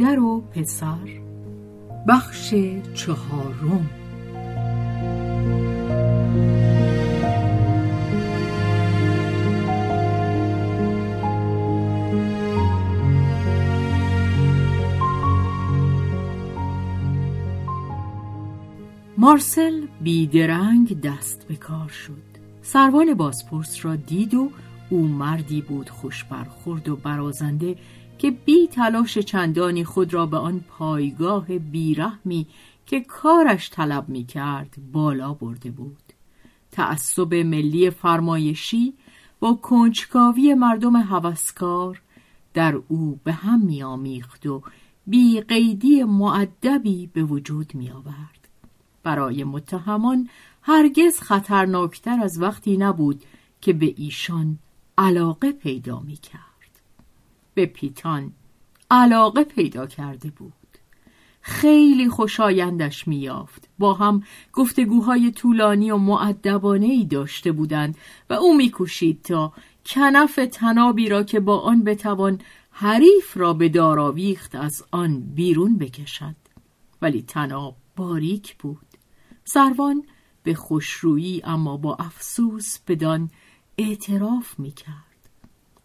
مادر و پسر. بخش چهارم. مارسل بیدرنگ دست به کار شد. سروان بازپرس را دید و او مردی بود خوش برخورد و برازنده که بی تلاش چندانی خود را به آن پایگاه بیرحمی که کارش طلب می کرد بالا برده بود تعصب ملی فرمایشی با کنجکاوی مردم هوسکار در او به هم می آمیخت و بی قیدی معدبی به وجود می آورد. برای متهمان هرگز خطرناکتر از وقتی نبود که به ایشان علاقه پیدا می کرد. به پیتان علاقه پیدا کرده بود. خیلی خوشایندش میافت با هم گفتگوهای طولانی و معدبانه ای داشته بودند و او میکوشید تا کنف تنابی را که با آن بتوان حریف را به داراویخت از آن بیرون بکشد. ولی تناب باریک بود. سروان به خوشرویی اما با افسوس بدان اعتراف می‌کرد.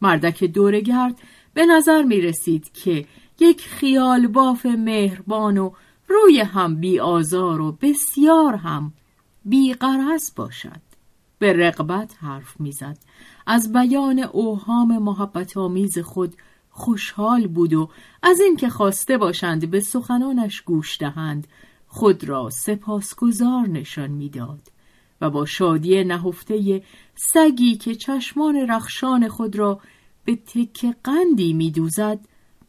مردک دورگرد به نظر می رسید که یک خیال باف مهربان و روی هم بی آزار و بسیار هم بی باشد. به رقبت حرف می‌زد از بیان اوهام محبت آمیز خود خوشحال بود و از اینکه خواسته باشند به سخنانش گوش دهند خود را سپاسگزار نشان می‌داد و با شادی نهفته سگی که چشمان رخشان خود را به تک قندی میدوزد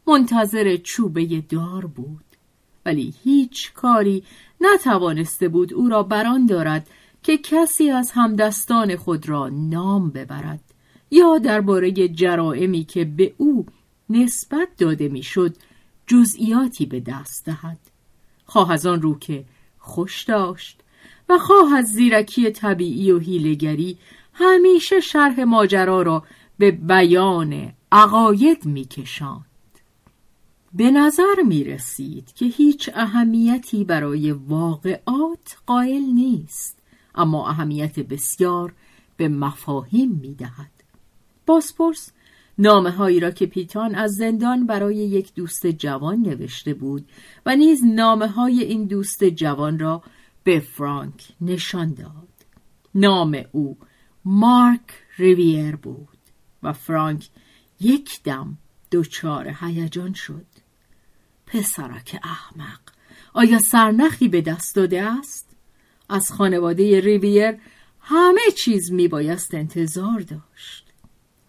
منتظر چوبه دار بود. ولی هیچ کاری نتوانسته بود او را بران دارد که کسی از همدستان خود را نام ببرد یا درباره جرائمی که به او نسبت داده می‌شد جزئیاتی به دست دهد. خواه از آن رو که خوش داشت و خواه از زیرکی طبیعی و هیلگری همیشه شرح ماجرا را به بیان عقاید میکشاند به نظر می رسید که هیچ اهمیتی برای واقعات قائل نیست اما اهمیت بسیار به مفاهیم می دهد. باسپورس نامه هایی را که پیتان از زندان برای یک دوست جوان نوشته بود و نیز نامه های این دوست جوان را به فرانک نشان داد. نام او مارک ریویر بود. و فرانک یک دم دچار هیجان شد. پسرک احمق آیا سرنخی به دست داده است؟ از خانواده ریویر همه چیز میبایست انتظار داشت.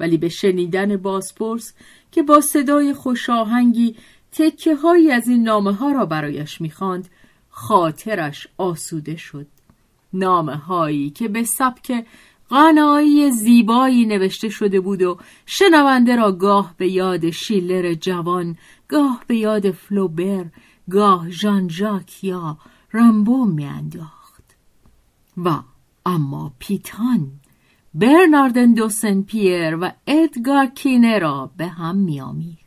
ولی به شنیدن بازپرس که با صدای خوشاهنگی تکه هایی از این نامه ها را برایش می‌خواند خاطرش آسوده شد. نامه هایی که به سبک غنایی زیبایی نوشته شده بود و شنونده را گاه به یاد شیلر جوان گاه به یاد فلوبر گاه ژان ژاک یا رامبو میانداخت. و اما پیتان برناردن دو سن پیر و ادگار کینه را به هم میآمیخت.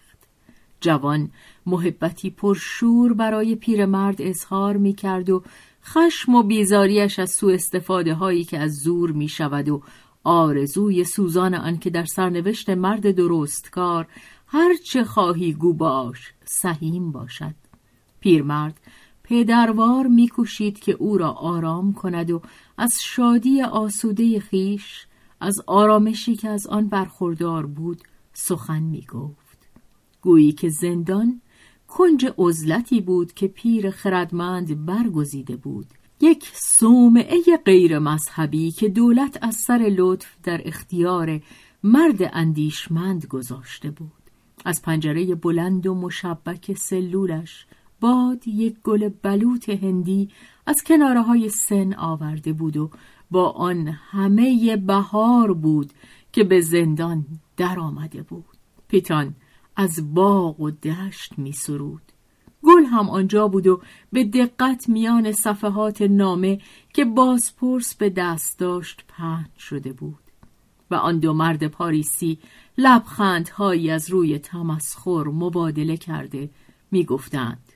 جوان محبتی پرشور برای پیرمرد اظهار می کرد و خشم و بیزاریش از سوء استفاده هایی که از زور می شود و آرزوی سوزان آن که در سرنوشت مرد درستکار هر چه خواهی گو باش سهیم باشد. پیرمرد پدروار میکوشید که او را آرام کند و از شادی آسوده خیش از آرامشی که از آن برخوردار بود سخن می‌گفت. گویی که زندان کنج عزلتی بود که پیر خردمند برگزیده بود. یک صومعه غیر مذهبی که دولت از سر لطف در اختیار مرد اندیشمند گذاشته بود. از پنجره بلند و مشبک سلولش باد یک گل بلوط هندی از کناره های سن آورده بود و با آن همه بهار بود که به زندان در آمده بود. پیتان از باغ و دشت می سرود. گل هم آنجا بود و به دقت میان صفحات نامه که بازپرس به دست داشت پهن شده بود و آن دو مرد پاریسی لبخندهایی از روی تمسخر مبادله کرده می‌گفتند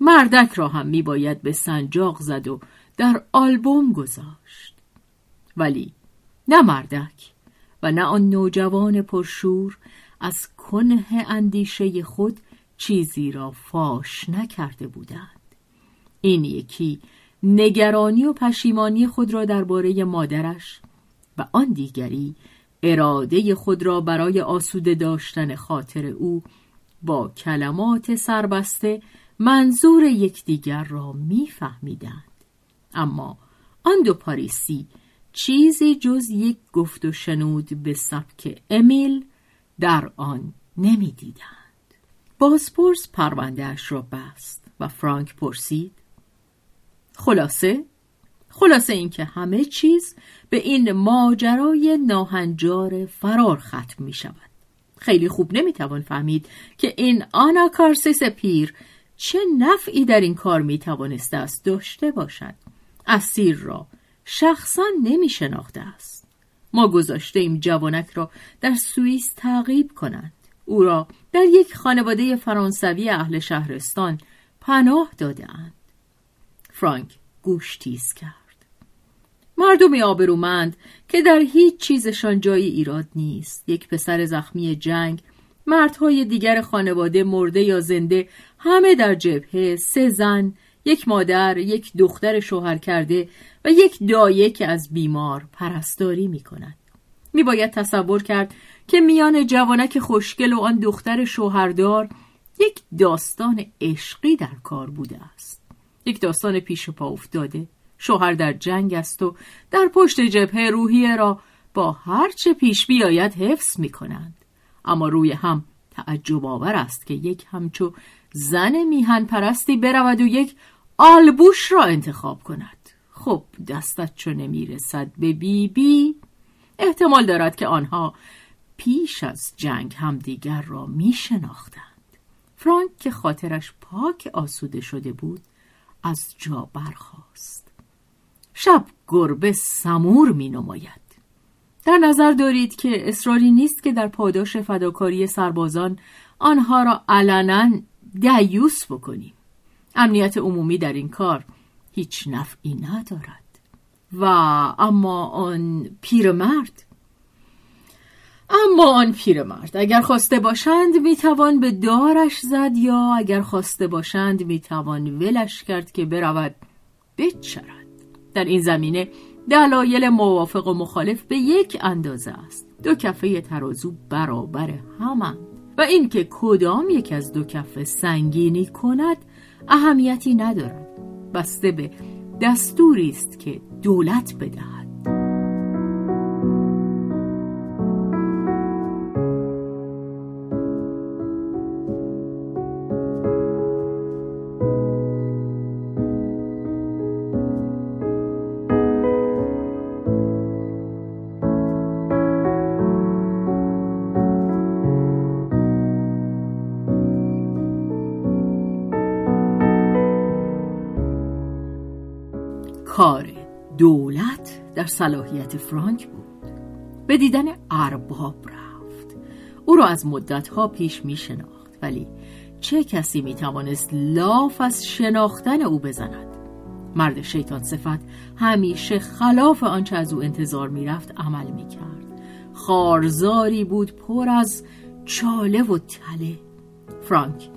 مردک را هم میباید به سنجاق زد و در آلبوم گذاشت ولی نه مردک و نه آن نوجوان پرشور از کنه اندیشه خود چیزی را فاش نکرده بودند. این یکی نگرانی و پشیمانی خود را درباره مادرش و آن دیگری اراده خود را برای آسوده داشتن خاطر او با کلمات سربسته منظور یکدیگر را میفهمیدند. اما آن دو پاریسی چیزی جز یک گفت و شنود به سبک امیل در آن نمی‌دیدند. بازپرس پروندهش را بست و فرانک پرسید خلاصه؟ خلاصه اینکه همه چیز به این ماجرای ناهنجار فرار ختم می شود خیلی خوب نمی‌توان فهمید که این آنا کارسیس پیر چه نفعی در این کار می توانسته است داشته باشد. اسیر را شخصا نمی شناخته است. ما گذاشته ایم جوانک را در سوئیس تعقیب کنند. او را در یک خانواده فرانسوی اهل شهرستان پناه داده اند. فرانک گوش تیز کرد. مردمی آبرومند که در هیچ چیزشان جای ایراد نیست. یک پسر زخمی جنگ مردهای دیگر خانواده مرده یا زنده همه در جبهه سه زن یک مادر یک دختر شوهر کرده و یک دایه که از بیمار پرستاری می کند می باید تصور کرد که میان جوانک خوشگل و آن دختر شوهردار یک داستان عشقی در کار بوده است. یک داستان پیش پا افتاده. شوهر در جنگ است و در پشت جبهه روحیه را با هرچه پیش بیاید حفظ می کنند اما روی هم تعجب آور است که یک همچو زن میهن پرستی برود و یک آلبوش را انتخاب کند. خب دستت چو نمی‌رسد به بی بی احتمال دارد که آنها پیش از جنگ همدیگر را می شناختند. فرانک که خاطرش پاک آسوده شده بود از جا برخاست. شب گربه سمور می نماید در نظر دارید که اصراری نیست که در پاداش فداکاری سربازان آنها را علنا دیوس بکنیم. امنیت عمومی در این کار هیچ نفعی ندارد. و اما آن پیرمرد؟ اما آن پیرمرد اگر خواسته باشند می‌توان به دارش زد یا اگر خواسته باشند می‌توان ولش کرد که برود بچرد. در این زمینه دلایل موافق و مخالف به یک اندازه است. دو کفه ترازو برابر همند. و اینکه کدام یک از دو کفه سنگینی کند اهمیتی ندارد بسته به دستوری است که دولت بدهد. صلاحیت فرانک بود. به دیدن ارباب رفت. او را از مدتها پیش می شناخت ولی چه کسی می توانست لاف از شناختن او بزند؟ مرد شیطان صفت همیشه خلاف آنچه از او انتظار می‌رفت عمل می‌کرد. خارزاری بود پر از چاله و تله. فرانک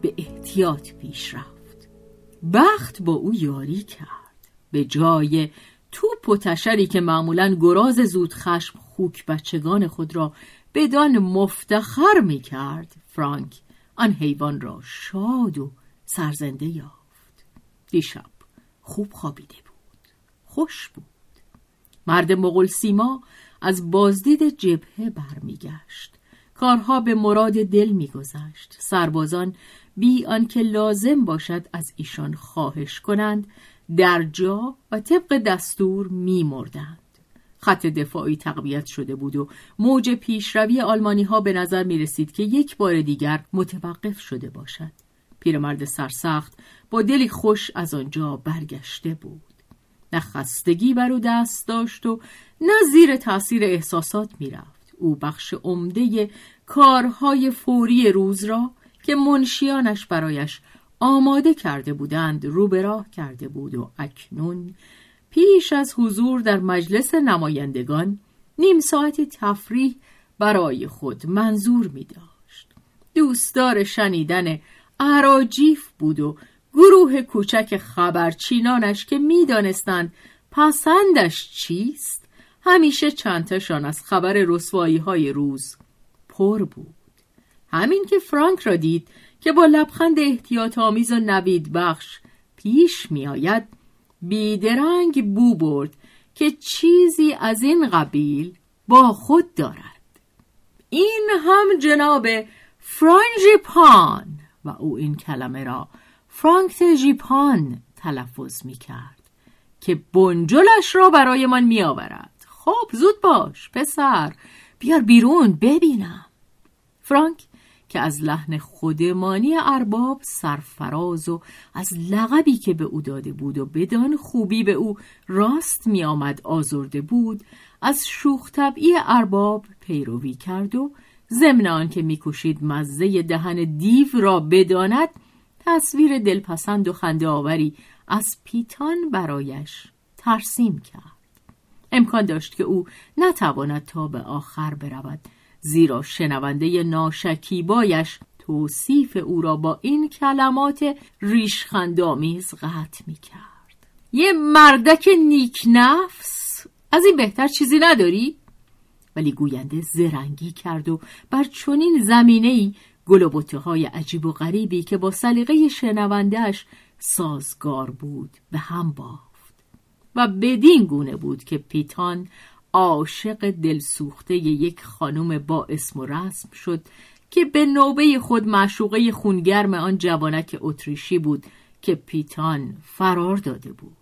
به احتیاط پیش رفت. بخت با او یاری کرد. به جای توپ و تشری که معمولا گراز زود خشم خوک بچگان خود را بدان مفتخر می کرد فرانک آن حیوان را شاد و سرزنده یافت. دیشب خوب خوابیده بود خوش بود. مرد مغل سیما از بازدید جبهه برمیگشت. کارها به مراد دل میگذشت. سربازان بی آنکه لازم باشد از ایشان خواهش کنند در جا و طبق دستور میمردند. خط دفاعی تقویت شده بود و موج پیشروی آلمانی ها به نظر می رسید که یک بار دیگر متوقف شده باشد. پیرمرد سرسخت با دلی خوش از آنجا برگشته بود. نه خستگی بر او دست داشت و نه زیر تاثیر احساسات می‌رفت. او بخش عمده کارهای فوری روز را که منشیانش برایش آماده کرده بودند رو به راه کرده بود و اکنون پیش از حضور در مجلس نمایندگان نیم ساعتی تفریح برای خود منظور می داشت. دوستدار شنیدن عراجیف بود و گروه کوچک خبرچینانش که می‌دانستند پسندش چیست همیشه چندتاشان از خبر رسوایی های روز پر بود همین که فرانک را دید که با لبخند احتیاط آمیز و نوید بخش پیش می آید بیدرنگ بو برد که چیزی از این قبیل با خود دارد. این هم جناب فرانژیپان و او این کلمه را فرانک ژیپان تلفظ می کرد که بنجلش را برایمان می آورد خب زود باش پسر. بیار بیرون ببینم. فرانک که از لحن خودمانی ارباب سرفراز و از لقبی که به او داده بود و بدان خوبی به او راست می آمد آزرده بود از شوخ طبعی ارباب پیروی کرد و ضمن آنکه میکوشید مزه دهن دیو را بداند تصویر دلپسند و خنده آوری از پیتان برایش ترسیم کرد. امکان داشت که او نتواند تا به آخر برود. زیرا شنونده ناشکیبایش توصیف او را با این کلمات ریشخندامیز قطع می کرد یه مردک نیک نفس از این بهتر چیزی نداری؟ ولی گوینده زرنگی کرد و بر چنین زمینه ای گل های عجیب و غریبی که با سلیقه شنوندهش سازگار بود به هم بافت و بدین گونه بود که پیتان عاشق دلسوخته یک خانم با اسم و رسم شد که به نوبه خود معشوقه خونگرم آن جوانک اتریشی بود که پیتان فرار داده بود.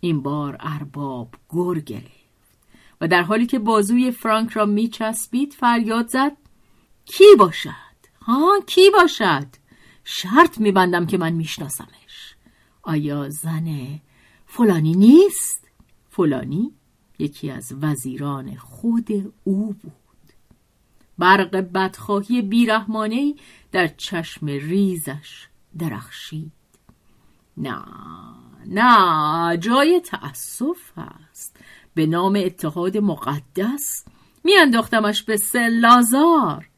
این بار ارباب گر گرفت و در حالی که بازوی فرانک را میچسبید فریاد زد کی باشد؟ ها کی باشد؟ شرط میبندم که من میشناسمش. آیا زن فلانی نیست؟ فلانی؟ یکی از وزیران خود او بود. برق بدخواهی بیرحمانه در چشم ریزش درخشید. نه نه جای تأسف است. به نام اتحاد مقدس میانداختمش به سلازار.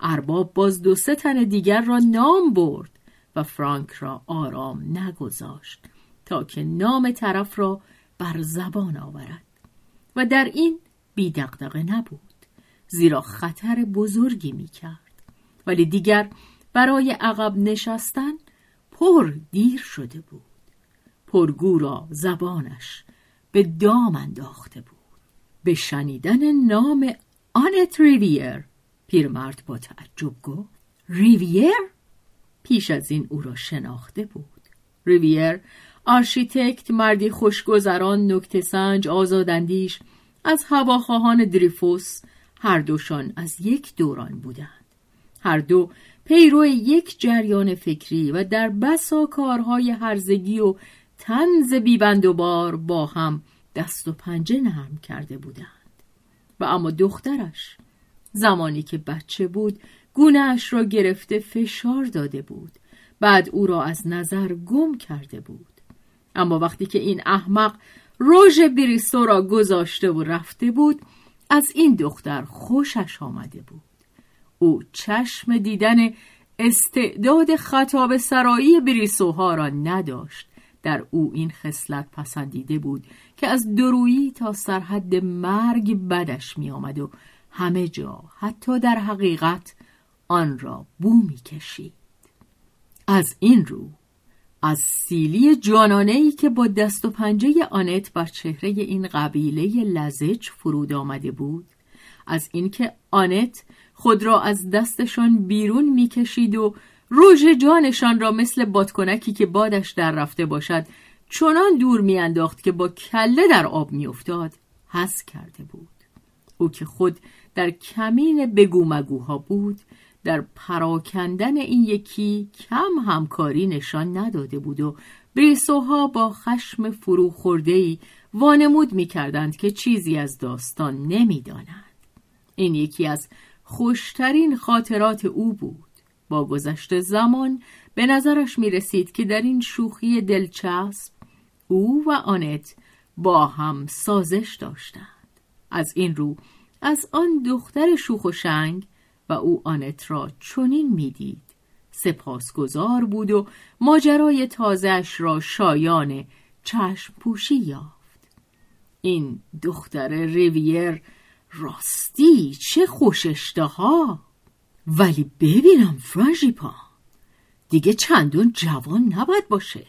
ارباب باز دو سه تن دیگر را نام برد و فرانک را آرام نگذاشت تا که نام طرف را بر زبان آورد. و در این بیدقدقه نبود زیرا خطر بزرگی می کرد ولی دیگر برای عقب نشستن پر دیر شده بود. پرگو را زبانش به دام انداخته بود. به شنیدن نام آنت ریویر پیرمرد با تعجب گفت ریویر؟ پیش از این او را شناخته بود. ریویر آرشیتکت مردی خوشگذران نکته سنج آزاداندیش از هواخواهان دریفوس هر دوشان از یک دوران بودند. هر دو پیرو یک جریان فکری و در بسا کارهای هرزگی و تنز بیبند و بار با هم دست و پنجه نرم کرده بودند. و اما دخترش زمانی که بچه بود گونهش را گرفته فشار داده بود. بعد او را از نظر گم کرده بود. اما وقتی که این احمق روژ بریسو را گذاشته و رفته بود از این دختر خوشش آمده بود او چشم دیدن استعداد خطاب سرایی بریسوها را نداشت در او این خصلت پسندیده بود که از درویی تا سرحد مرگ بدش می آمد و همه جا حتی در حقیقت آن را بو می کشید. از این رو از سیلی جانانه ای که با دست و پنجه آنت بر چهره این قبیله لزج فرود آمده بود. از اینکه آنت خود را از دستشان بیرون می‌کشید و روژ جانشان را مثل بادکنکی که بادش در رفته باشد چنان دور میانداخت که با کله در آب میافتاد حس کرده بود. او که خود در کمین بگو مگوها بود در پراکندن این یکی کم همکاری نشان نداده بود و بریسوها با خشم فرو خوردهی وانمود می کردند که چیزی از داستان نمی‌دانند. این یکی از خوشترین خاطرات او بود. با گذشت زمان به نظرش می رسید که در این شوخی دلچسب او و آنت با هم سازش داشتند. از این رو از آن دختر شوخ و شنگ و او آنت را چنین می‌دید. سپاسگزار بود و ماجرای تازهش را شایان چشم پوشی یافت. این دختر ریویر راستی چه خوششته ولی ببینم فرانژیپا دیگه چندون جوان نباید باشه.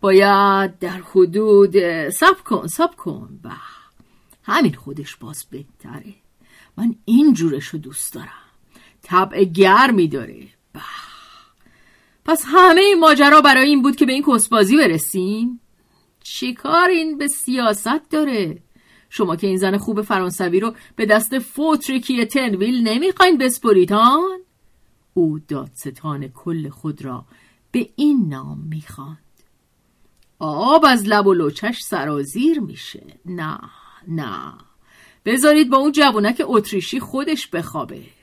باید در حدود سب کن سب کن. به همین خودش باز بهتره. من این جورشو دوست دارم. طبع گرمی داره به. پس همه این ماجرا برای این بود که به این کسبازی برسیم؟ چیکار این به سیاست داره؟ شما که این زن خوب فرانسوی رو به دست فوترکی تنویل نمی‌خواین بسپریدان او دادستان کل خود را به این نام می‌خواند. آب از لب و لوچش سرازیر میشه. نه نه. بذارید با اون جوونک اتریشی خودش بخوابه.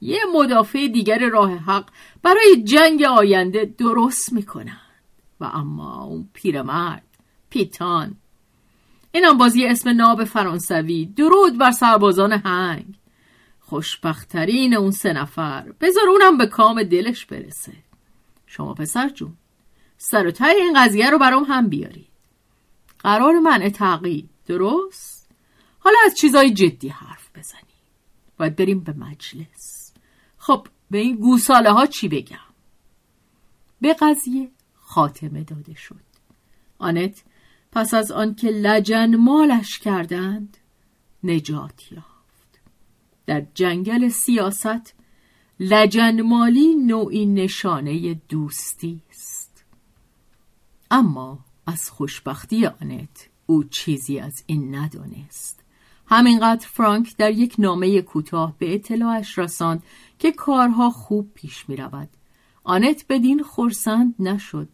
یه مدافع دیگر راه حق برای جنگ آینده درست می‌کنن و اما اون پیرمرد پیتان. اینم بازی اسم ناب فرانسوی درود بر سربازان هنگ. خوشبختترین اون سه نفر بذار اونم به کام دلش برسه. شما پسر جون سر و تای این قضیه رو برام هم بیارید. قرار منع تعقیب درست؟ حالا از چیزای جدی حرف بزنیم باید بریم به مجلس. خب به این گوساله ها چی بگم؟ به قضیه خاتمه داده شد. آنت پس از آنکه لجن مالش کردند نجات یافت. در جنگل سیاست لجن مالی نوعی نشانه دوستی است. اما از خوشبختی آنت او چیزی از این ندانست. همینقدر فرانک در یک نامه کوتاه به اطلاعش رساند که کارها خوب پیش می رود. آنت بدین خورسند نشد.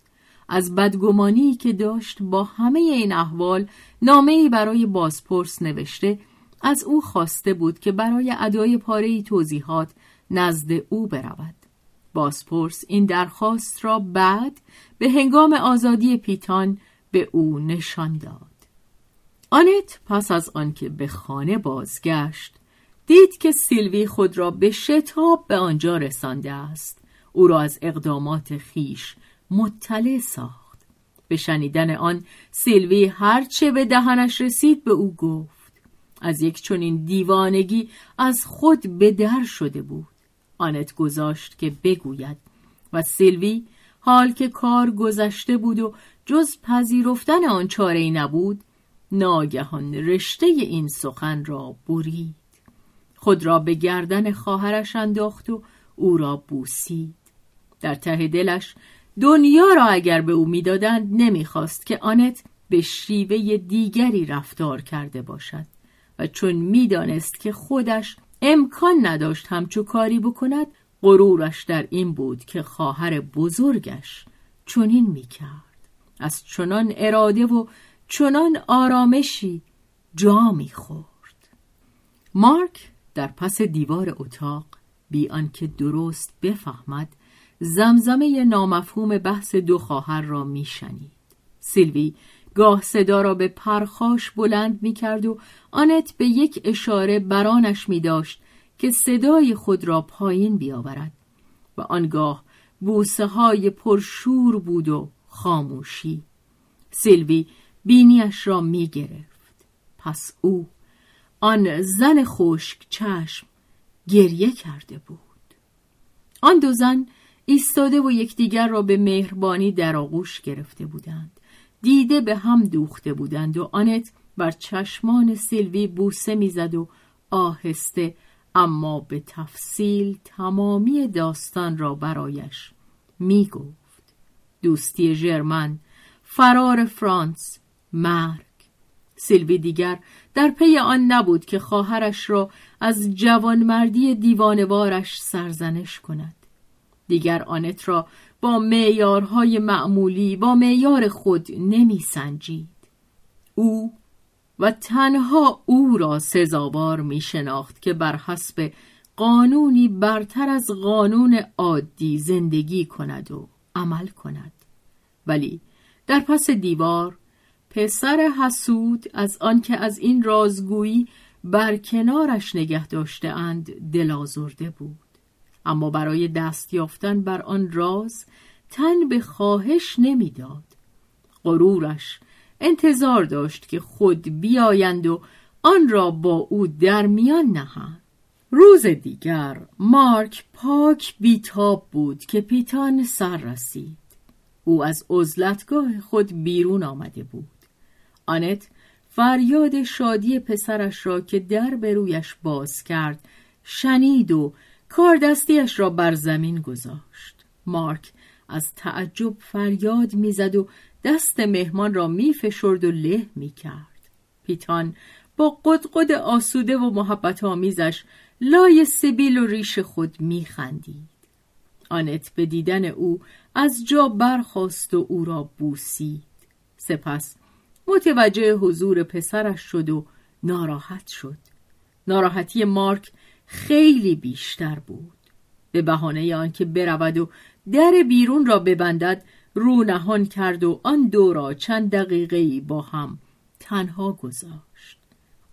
از بدگمانی که داشت با همه این احوال نامه برای بازپرس نوشته از او خواسته بود که برای ادای پاره توضیحات نزد او برود. بازپرس این درخواست را بعد به هنگام آزادی پیتان به او نشان داد. آنت پس از آنکه به خانه بازگشت دید که سیلوی خود را به شتاب به آنجا رسانده است. او را از اقدامات خیش مطلع ساخت. به شنیدن آن سیلوی هرچه به دهنش رسید به او گفت. از یک چنین دیوانگی از خود به در شده بود. آنت گذاشت که بگوید و سیلوی حال که کار گذشته بود و جز پذیرفتن آن چاره ای نبود ناگهان رشته این سخن را برید. خود را به گردن خواهرش انداخت و او را بوسید. در ته دلش دنیا را اگر به او می‌دادند نمی‌خواست که آنت به شیوه دیگری رفتار کرده باشد و چون می‌دانست که خودش امکان نداشت همچو کاری بکند غرورش در این بود که خواهر بزرگش چنین می‌کرد. از چنان اراده و چنان آرامشی جا می‌خورد. مارک در پس دیوار اتاق بی آنکه درست بفهمد زمزمه نامفهوم بحث دو خواهر را میشنید. سیلوی گاه صدا را به پرخاش بلند می کرد و آنت به یک اشاره برانش می داشت که صدای خود را پایین بیاورد و آنگاه بوسه های پرشور بود و خاموشی. سیلوی بینیش را می گرفت پس او آن زن خشک چشم گریه کرده بود. آن دو زن ایستاده و یکدیگر را به مهربانی در آغوش گرفته بودند. دیده به هم دوخته بودند و آنت بر چشمان سیلوی بوسه می‌زد و آهسته اما به تفصیل تمامی داستان را برایش می گفت دوستی ژرمن فرار فرانس مرگ. سیلوی دیگر در پی آن نبود که خواهرش را از جوانمردی دیوانوارش سرزنش کند. دیگر آنت را با معیارهای معمولی با معیار خود نمی سنجید. او و تنها او را سزاوار می شناخت که بر حسب قانونی برتر از قانون عادی زندگی کند و عمل کند. ولی در پس دیوار پسر حسود از آنکه از این رازگویی بر کنارش نگه داشته اند دلازرده بود. اما برای دست یافتن بر آن راز تن به خواهش نمی‌داد. غرورش انتظار داشت که خود بیایند و آن را با او در میان نهند. روز دیگر مارک پاک بیتاب بود که پیتان سر رسید. او از عزلتگاه خود بیرون آمده بود. آنت فریاد شادی پسرش را که در به رویش باز کرد شنید و کار دستیش را بر زمین گذاشت. مارک از تعجب فریاد می‌زد و دست مهمان را میفشرد و له می‌کرد. پیتان با قدقد آسوده و محبت آمیزش لای سبیل و ریش خود میخندید. آنت به دیدن او از جا برخاست و او را بوسید. سپس متوجه حضور پسرش شد و ناراحت شد. ناراحتی مارک خیلی بیشتر بود. به بهانه آنکه برود و در بیرون را ببندد رو نهان کرد و آن دو را چند دقیقه با هم تنها گذاشت.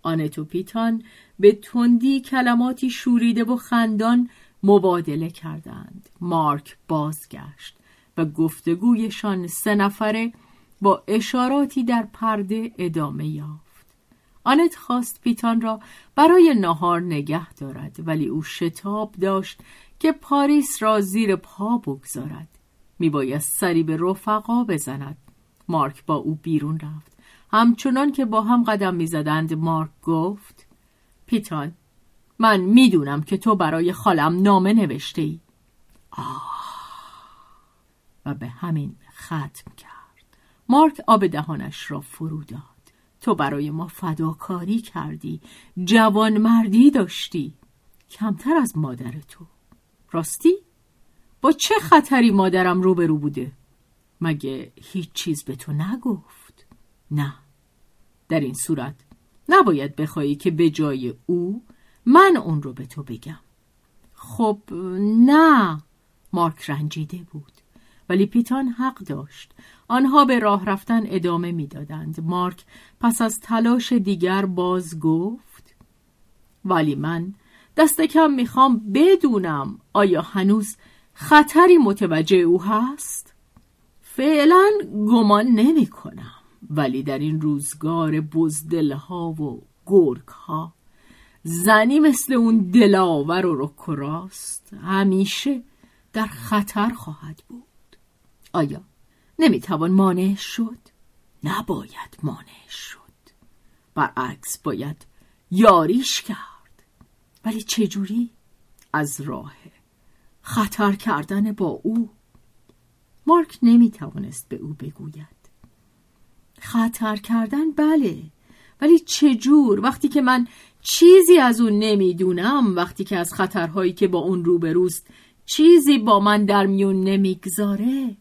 آنت و پیتان به تندی کلماتی شوریده و خندان مبادله کردند. مارک بازگشت و گفتگویشان سه نفره با اشاراتی در پرده ادامه یافت. آنت خواست پیتان را برای نهار نگه دارد ولی او شتاب داشت که پاریس را زیر پا بگذارد. میبایست سری به رفقا بزند. مارک با او بیرون رفت. همچنان که با هم قدم می‌زدند مارک گفت پیتان من می‌دونم که تو برای خالم نامه نوشته ای آه و به همین ختم کرد. مارک آب دهانش را فرو داد. تو برای ما فداکاری کردی جوان مردی داشتی. کمتر از مادر تو. راستی؟ با چه خطری مادرم روبرو بوده؟ مگه هیچ چیز به تو نگفت؟ نه. در این صورت نباید بخوایی که به جای او من اون رو به تو بگم. خب نه. مارک رنجیده بود. ولی پیتان حق داشت آنها به راه رفتن ادامه می‌دادند. مارک پس از تلاش دیگر باز گفت ولی من دست کم می‌خوام بدونم آیا هنوز خطری متوجه او هست؟ فعلا گمان نمی کنم ولی در این روزگار بزدلها و گرگها زنی مثل اون دلاور و رکراست همیشه در خطر خواهد بود آیا نمی‌توان مانع شد؟ نباید مانع شد. برعکس باید یاریش کرد. ولی چجوری؟ از راه خطر کردن با او. مارک نمی‌توانست به او بگوید. خطر کردن؟ بله. ولی چجور؟ وقتی که من چیزی از اون نمی‌دونم وقتی که از خطرهایی که با اون روبروست چیزی با من در میون نمی‌گذاره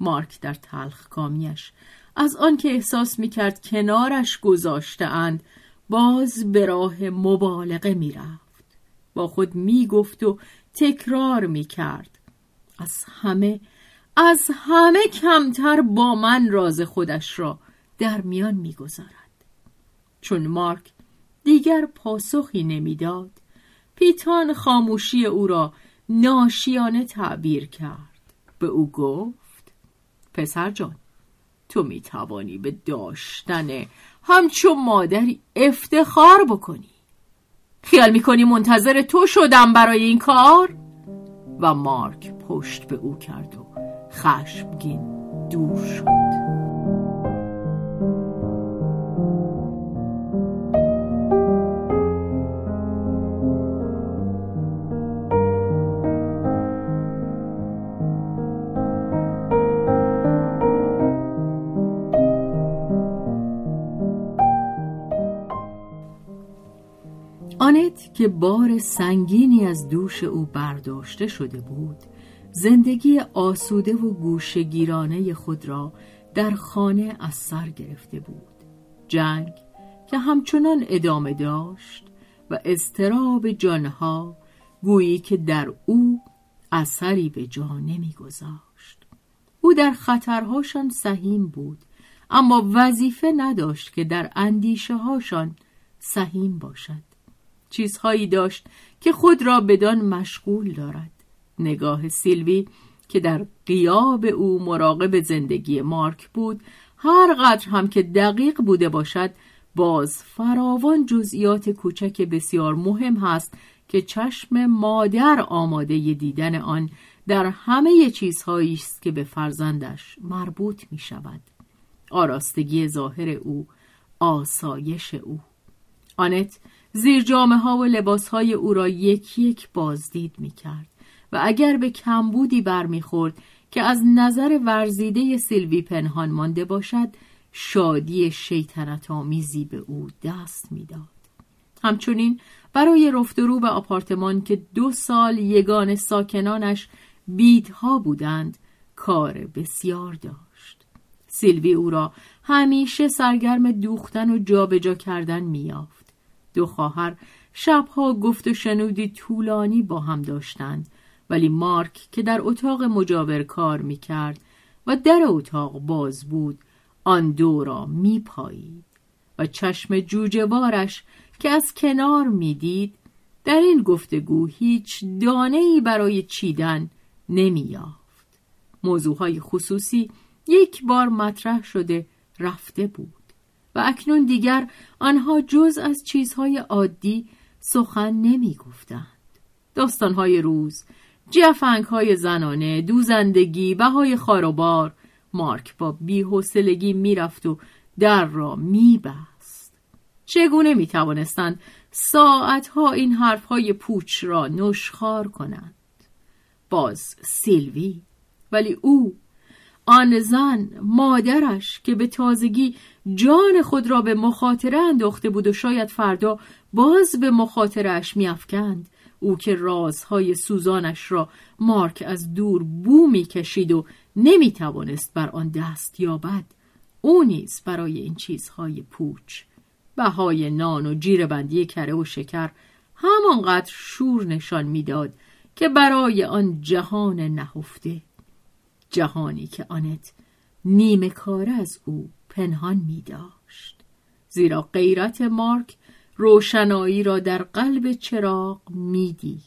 مارک در تلخ کامیش. از آنکه احساس می‌کرد کنارش گذاشته اند باز به راه مبالغه می‌رفت. با خود می‌گفت و تکرار می‌کرد. از همه از همه کمتر با من راز خودش را در میان می‌گذارد. چون مارک دیگر پاسخی نمی‌داد پیتان خاموشی او را ناشیانه تعبیر کرد. به او گفت پسر جان تو می توانی به داشتن همچون مادری افتخار بکنی. خیال می‌کنی منتظر تو شدم برای این کار؟ و مارک پشت به او کرد و خشمگین دور شد. که بار سنگینی از دوش او برداشته شده بود زندگی آسوده و گوشگیرانه خود را در خانه از سر گرفته بود. جنگ که همچنان ادامه داشت و استراب جانها گویی که در او اثری به جا نمیگذاشت. او در خطرهاشان سهیم بود اما وظیفه نداشت که در اندیشه هاشان سهیم باشد. چیزهایی داشت که خود را بدان مشغول دارد. نگاه سیلوی که در قیاب او مراقب زندگی مارک بود هر قدر هم که دقیق بوده باشد باز فراوان جزئیات کوچک بسیار مهم هست که چشم مادر آماده دیدن آن در همه چیزهایی است که به فرزندش مربوط می شود آراستگی ظاهر او آسایش او. آنت زیر جامعه ها و لباس های او را یک یک بازدید می کرد و اگر به کمبودی برمیخورد که از نظر ورزیده سیلوی پنهان مانده باشد شادی شیطنت آمیزی به او دست می‌داد. همچنین برای رفت رو به آپارتمان که دو سال یگان ساکنانش بیدها بودند کار بسیار داشت. سیلوی او را همیشه سرگرم دوختن و جابجا کردن میافت. دو خواهر شبها گفت و شنودی طولانی با هم داشتند ولی مارک که در اتاق مجاور کار می کرد و در اتاق باز بود آن دو را می پایید و چشم جوجوارش که از کنار می‌دید در این گفتگو هیچ دانه ای برای چیدن نمی یافت. موضوعهای خصوصی یک بار مطرح شده رفته بود و اکنون دیگر آنها جز از چیزهای عادی سخن نمی گفتند. داستانهای روز جفنگ های زنانه دوزندگی بهای خاروبار مارک با بیحسلگی می‌رفت و در را میبست چگونه می‌توانستند ساعتها این حرفهای پوچ را نشخار کنند باز سیلوی ولی او آن زن مادرش که به تازگی جان خود را به مخاطره انداخته بود و شاید فردا باز به مخاطرش میافکند او که رازهای سوزانش را مارک از دور بو می‌کشید و نمی‌توانست بر آن دست یابد او نیز برای این چیزهای پوچ. بهای نان و جیر بندی کره و شکر همانقدر شور نشان می‌داد که برای آن جهان نهفته. جهانی که آنت نیمه کار از او پنهان می داشت. زیرا غیرت مارک روشنایی را در قلب چراغ می‌دید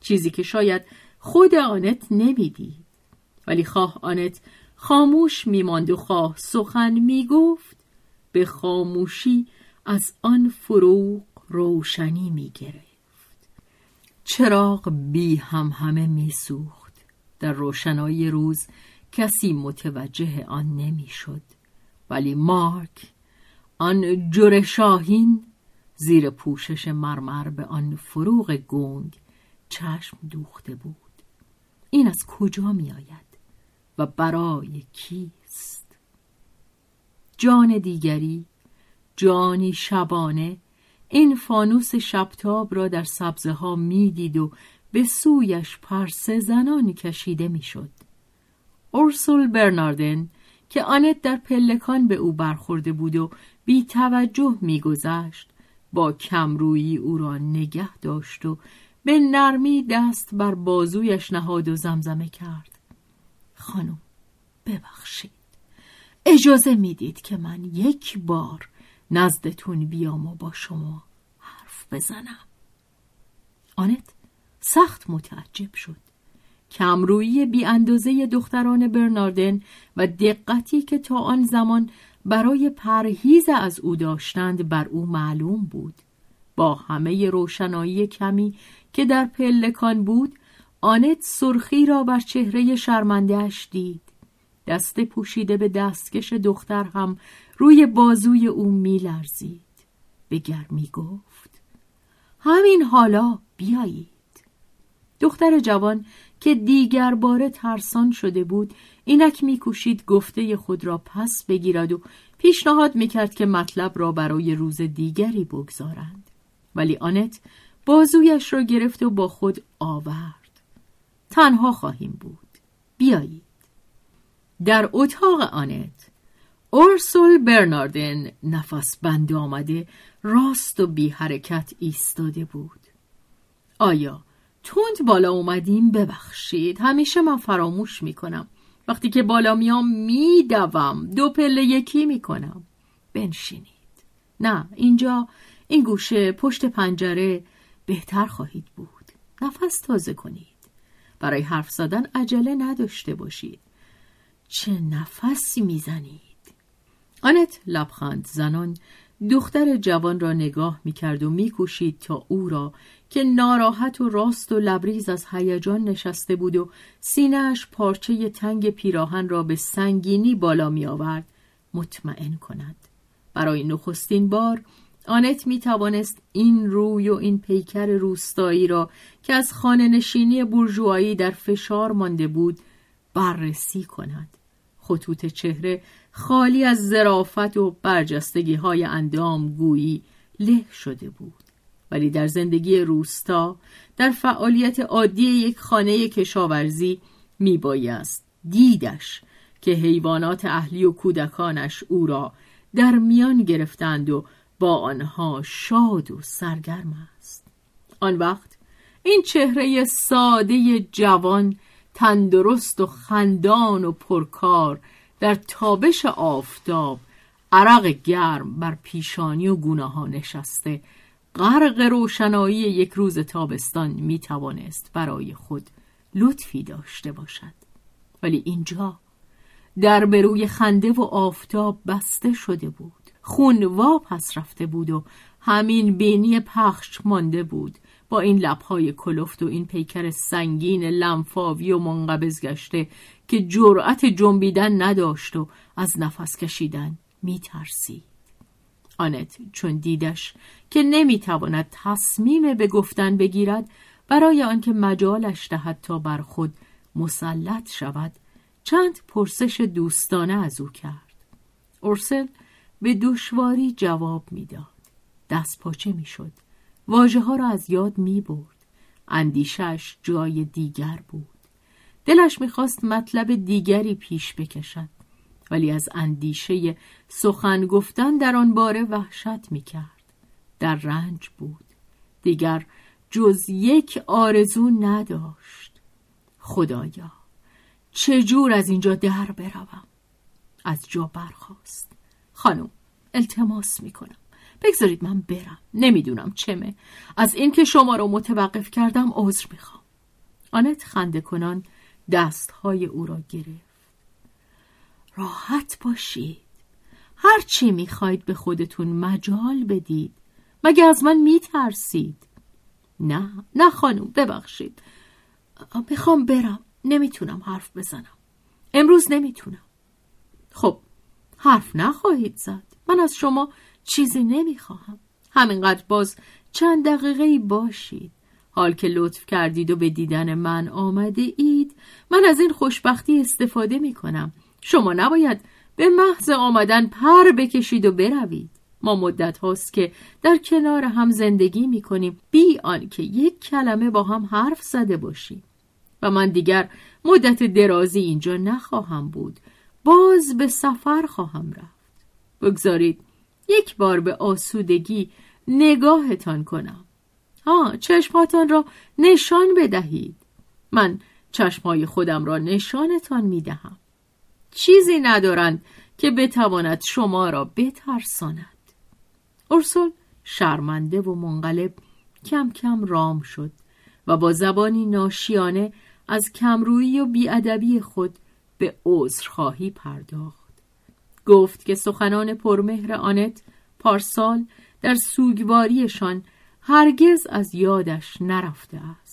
چیزی که شاید خود آنت نمی‌دید ولی خواه آنت خاموش میماند و خواه سخن می‌گفت به خاموشی از آن فروغ روشنی می‌گرفت چراغ بی هم همه میسوخت در روشنایی روز کسی متوجه آن نمی‌شد. ولی مارک آن جر شاهین زیر پوشش مرمر به آن فروغ گنگ چشم دوخته بود. این از کجا می آید و برای کیست؟ جان دیگری جانی شبانه این فانوس شبتاب را در سبزه ها می‌دید و به سویش پرسه زنان کشیده می‌شد. اورسول برناردن که آنت در پلکان به او برخورده بود و بی توجه میگذشت با کمرویی او را نگه داشت و به نرمی دست بر بازویش نهاد و زمزمه کرد. خانم ببخشید. اجازه می‌دید که من یک بار نزدتون بیام و با شما حرف بزنم. آنت سخت متعجب شد. کمرویی بی اندازه دختران برناردن و دقتی که تا آن زمان برای پرهیز از او داشتند بر او معلوم بود. با همه روشنایی کمی که در پلکان بود آنت سرخی را بر چهره شرمندهش دید. دست پوشیده به دستکش دختر هم روی بازوی او میلرزید. به گرمی گفت همین حالا بیایید. دختر جوان که دیگر باره ترسان شده بود اینک میکوشید گفته خود را پس بگیرد و پیشنهاد می‌کرد که مطلب را برای روز دیگری بگذارند. ولی آنت بازویش را گرفت و با خود آورد. تنها خواهیم بود. بیایید. در اتاق آنت اورسول برناردن نفس بند آمده راست و بی حرکت ایستاده بود. آیا تند بالا اومدیم ببخشید. همیشه من فراموش می‌کنم. وقتی که بالا میام میدوم. دو پله یکی می‌کنم. بنشینید. نه اینجا این گوشه پشت پنجره بهتر خواهید بود. نفس تازه کنید. برای حرف زدن عجله نداشته باشید. چه نفسی می‌زنید. آنت لبخند زنان دختر جوان را نگاه می‌کرد و میکوشید تا او را که ناراحت و راست و لبریز از هیجان نشسته بود و سینهش پارچه تنگ پیراهن را به سنگینی بالا می آورد مطمئن کند. برای نخستین بار آنت می توانست این روی و این پیکر روستایی را که از خانه نشینی برجوهایی در فشار مانده بود بررسی کند. خطوط چهره خالی از زرافت و برجستگی های اندام گویی له شده بود. ولی در زندگی روستا در فعالیت عادی یک خانه کشاورزی میبایست دیدش که حیوانات اهلی و کودکانش او را در میان گرفتند و با آنها شاد و سرگرم است. آن وقت این چهره ساده جوان تندرست و خندان و پرکار در تابش آفتاب عرق گرم بر پیشانی و گونه ها نشسته غرق روشنایی یک روز تابستان می توانست برای خود لطفی داشته باشد. ولی اینجا در بروی خنده و آفتاب بسته شده بود. خون واپس رفته بود و همین بینی پخش مانده بود. با این لبهای کلفت و این پیکر سنگین لنفاوی و منقبض گشته که جرأت جنبیدن نداشت و از نفس کشیدن میترسید. آنت چون دیدش که نمی‌تواند تصمیم به گفتن بگیرد برای آنکه مجالش دهد تا بر خود مسلط شود. چند پرسش دوستانه از او کرد. اورسل به دشواری جواب می‌داد. دست پاچه می‌شد. واژه ها را از یاد می برد اندیشش جای دیگر بود. دلش می‌خواست مطلب دیگری پیش بکشد. ولی از اندیشه سخن گفتن در آن باره وحشت می‌کرد. در رنج بود. دیگر جز یک آرزو نداشت. خدایا چجور از اینجا در بروم؟ از جا برخواست خانم التماس می‌کنم. بگذارید من برم. نمی‌دونم چمه. از اینکه شما رو متوقف کردم عذر می‌خوام. آنت خنده کنان دستهای او را گرفت. راحت باشید. هر چی می‌خواید به خودتون مجال بدید. مگه از من میترسید؟ نه نه خانم ببخشید. می‌خوام برم. نمی‌تونم حرف بزنم. امروز نمی‌تونم. خب حرف نخواهید زد. من از شما چیزی نمی‌خواهم. همینقدر باز چند دقیقه باشید. حال که لطف کردید و به دیدن من آمده اید من از این خوشبختی استفاده می کنم شما نباید به محض آمدن پر بکشید و بروید. ما مدت هاست که در کنار هم زندگی می کنیم بی آنکه یک کلمه با هم حرف زده باشیم. و من دیگر مدت درازی اینجا نخواهم بود. باز به سفر خواهم رفت. بگذارید یک بار به آسودگی نگاهتان کنم. ها چشماتان را نشان بدهید. من چشمای خودم را نشانتان می‌دهم. چیزی ندارند که بتواند شما را بترساند. ارسل شرمنده و منقلب کم کم رام شد و با زبانی ناشیانه از کمرویی و بیادبی خود به عذرخواهی پرداخت. گفت که سخنان پرمهر آنت پارسال در سوگواریشان هرگز از یادش نرفته است.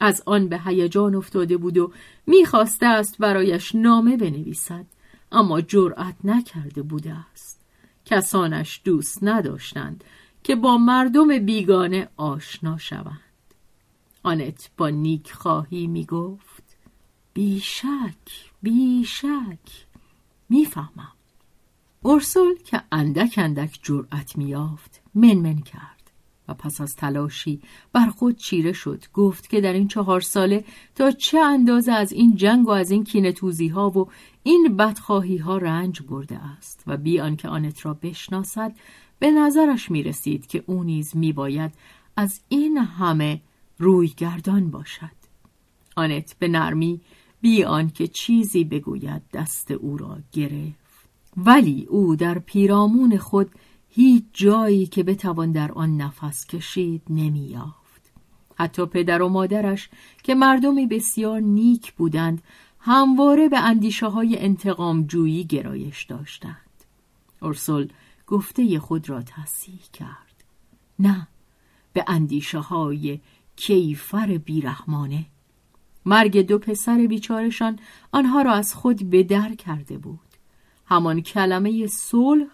از آن به هیجان افتاده بود و می‌خواسته است برایش نامه بنویسد اما جرأت نکرده بوده است. کسانش دوست نداشتند که با مردم بیگانه آشنا شوند. آنت با نیک خواهی می گفت بیشک بیشک می‌فهمم. ارسول که اندک اندک جرأت میافت منمن کرد. و پس از تلاشی بر خود چیره شد. گفت که در این چهار ساله تا چه اندازه از این جنگ و از این کینتوزی ها و این بدخواهی ها رنج برده است و بی آنکه آنت را بشناسد به نظرش می رسید که او نیز می باید از این همه رویگردان باشد. آنت به نرمی بی آنکه چیزی بگوید دست او را گرفت. ولی او در پیرامون خود هیچ جایی که بتوان در آن نفس کشید نمییافت. حتی پدر و مادرش که مردمی بسیار نیک بودند همواره به اندیشه های انتقام جویی گرایش داشتند. ارسل گفته خود را تصحیح کرد. نه به اندیشه های کیفر بیرحمانه. مرگ دو پسر بیچارشان آنها را از خود به در کرده بود. همان کلمه صلح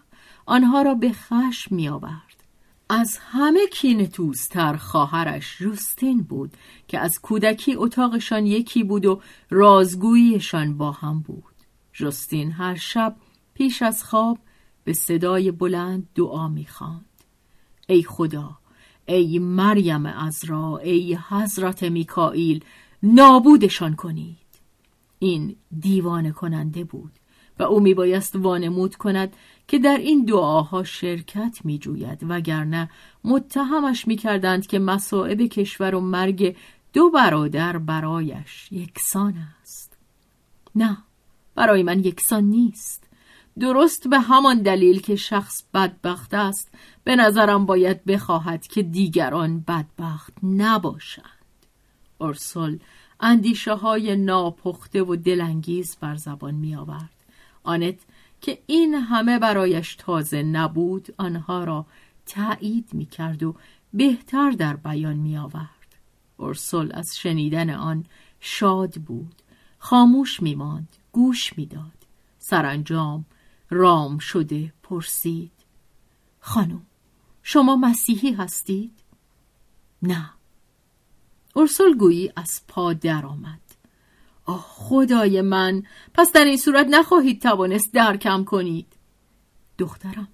آنها را به خشم می آورد. از همه کین توستر خواهرش جوستین بود که از کودکی اتاقشان یکی بود و رازگوییشان با هم بود. جستین هر شب پیش از خواب به صدای بلند دعا می‌خواند. ای خدا ای مریم ازرا ای حضرت میکائیل نابودشان کنید. این دیوانه کننده بود. و او میبایست وانمود کند که در این دعاها شرکت میجوید وگرنه متهمش می‌کردند که مصائب کشور و مرگ دو برادر برایش یکسان است. نه برای من یکسان نیست. درست به همان دلیل که شخص بدبخت است به نظرم باید بخواهد که دیگران بدبخت نباشند. ارسل اندیشه های ناپخته و دلانگیز بر زبان می آورد آنت که این همه برایش تازه نبود آنها را تایید می کرد و بهتر در بیان می آورد ارسل از شنیدن آن شاد بود خاموش می ماند گوش می داد سرانجام رام شده پرسید خانم شما مسیحی هستید؟ نه. ارسل گویی از پا درآمد. آه خدای من پس در این صورت نخواهید توانست درکم کنید. دخترم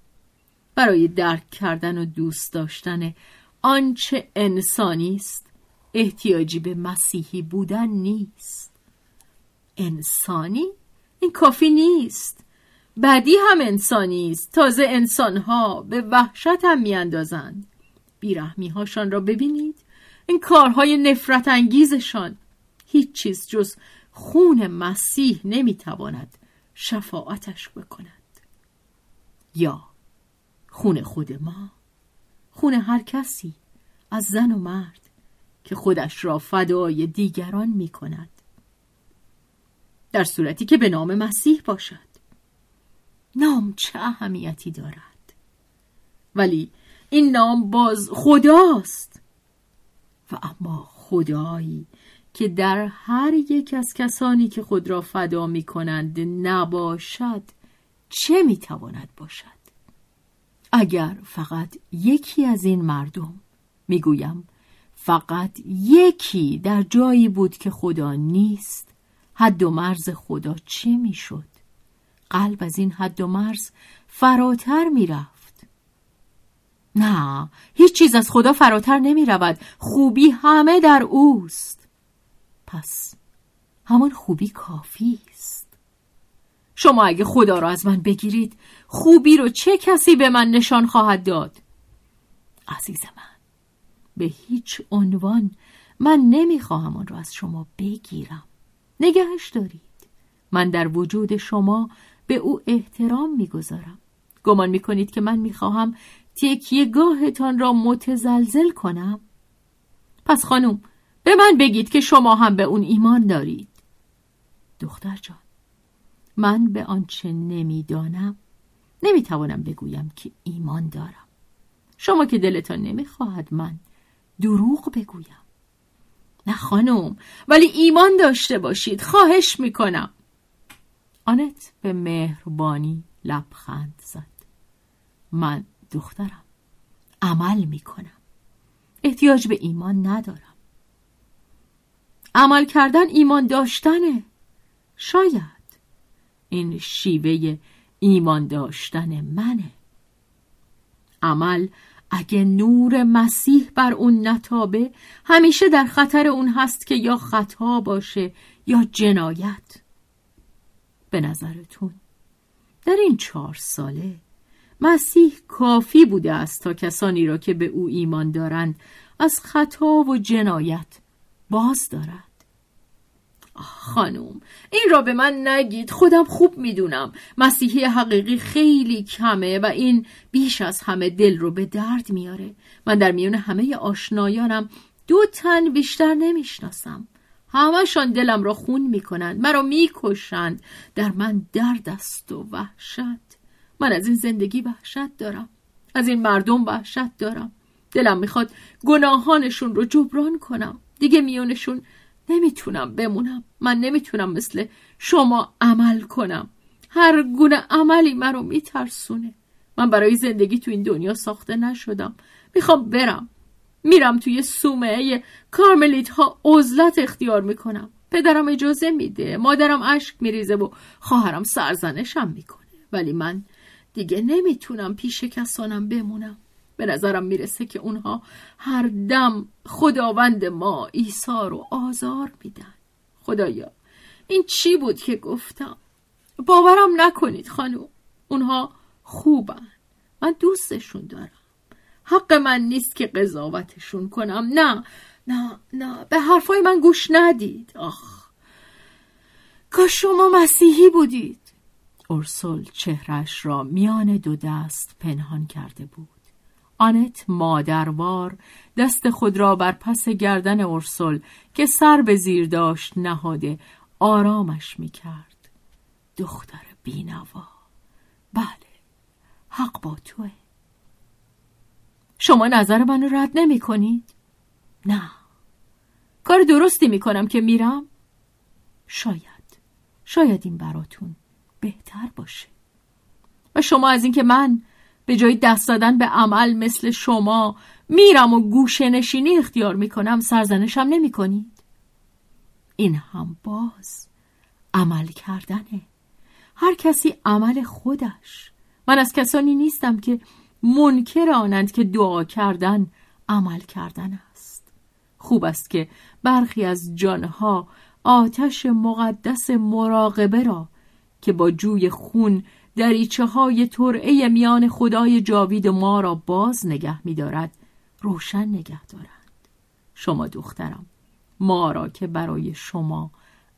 برای درک کردن و دوست داشتن آنچه انسانی است احتیاجی به مسیحی بودن نیست. انسانی؟ این کافی نیست. بدی هم انسانی است. تازه انسانها به وحشت هم میاندازند. بیرحمی هاشان را ببینید. این کارهای نفرت انگیزشان. هیچ چیز جز خون مسیح نمی‌تواند شفاعتش بکند. یا خون خود ما خون هر کسی از زن و مرد که خودش را فدای دیگران می کند در صورتی که به نام مسیح باشد. نام چه اهمیتی دارد؟ ولی این نام باز خداست. و اما خدایی که در هر یک از کسانی که خود را فدا می کنند نباشد چه می تواند باشد؟ اگر فقط یکی از این مردم می‌گویم فقط یکی در جایی بود که خدا نیست حد و مرز خدا چه می‌شد؟ قلب از این حد و مرز فراتر می‌رفت. نه هیچ چیز از خدا فراتر نمی رود خوبی همه در اوست. پس همان خوبی کافی است. شما اگه خدا را از من بگیرید خوبی رو چه کسی به من نشان خواهد داد؟ عزیز من به هیچ عنوان من نمی‌خواهم آن را از شما بگیرم. نگهش دارید. من در وجود شما به او احترام می‌گذارم. گمان می‌کنید که من می‌خواهم گاهتان را متزلزل کنم؟ پس خانم به من بگید که شما هم به اون ایمان دارید. دختر جان من به آنچه نمی‌دانم نمی‌توانم بگویم که ایمان دارم. شما که دلتان نمی‌خواهد من دروغ بگویم. نه خانم ولی ایمان داشته باشید خواهش می‌کنم. آنت به مهربانی لبخند زد. من دخترم عمل می‌کنم. احتیاج به ایمان ندارم. عمل کردن ایمان داشتنه. شاید این شیوه ایمان داشتن منه. عمل اگه نور مسیح بر اون نتابه همیشه در خطر اون هست که یا خطا باشه یا جنایت. به نظرتون در این چهار ساله مسیح کافی بوده است تا کسانی را که به او ایمان دارند از خطا و جنایت باز دارد. خانوم این را به من نگید. خودم خوب می‌دونم. مسیحی حقیقی خیلی کمه و این بیش از همه دل رو به درد میاره. من در میون همه آشنایانم دو تن بیشتر نمی‌شناسم. همشان دلم را خون می‌کنند مرا می‌کشند. در من درد است و وحشت. من از این زندگی وحشت دارم. از این مردم وحشت دارم. دلم می‌خواد گناهانشون رو جبران کنم. دیگه میونشون نمی‌تونم بمونم. من نمی‌تونم مثل شما عمل کنم. هر گونه عملی مرا میترسونه. من برای زندگی تو این دنیا ساخته نشدم. می‌خوام برم. میرم توی سومه کارملیت ها عزلت اختیار می‌کنم. پدرم اجازه میده. مادرم اشک میریزه و خواهرم سرزنشم می‌کنه. ولی من دیگه نمی‌تونم پیش کسانم بمونم. به نظرم می‌رسه که اونها هر دم خداوند ما ایثار و آزار میدن. خدایا این چی بود که گفتم؟ باورم نکنید خانم اونها خوبن. من دوستشون دارم. حق من نیست که قضاوتشون کنم. نه نه نه به حرفای من گوش ندید. آخ. کاش شما مسیحی بودید. اورسول چهرش را میان دو دست پنهان کرده بود. آنت مادروار دست خود را بر پس گردن اورسول که سر به زیر داشت نهاده آرامش می کرد دختر بینوا. بله حق با توه. شما نظر منو رد نمی کنید؟ نه. کار درستی می کنم که میرم؟ شاید. شاید این براتون بهتر باشه. و شما از اینکه من به جای دست دادن به عمل مثل شما میرم و گوشه نشینی اختیار می‌کنم سرزنشم نمی کنید این هم باز عمل کردنه. هر کسی عمل خودش. من از کسانی نیستم که منکر آنند که دعا کردن عمل کردن است. خوب است که برخی از جانها آتش مقدس مراقبه را که با جوی خون دریچه های ترعه میان خدای جاوید ما را باز نگه می دارد روشن نگه دارند. شما دخترم ما را که برای شما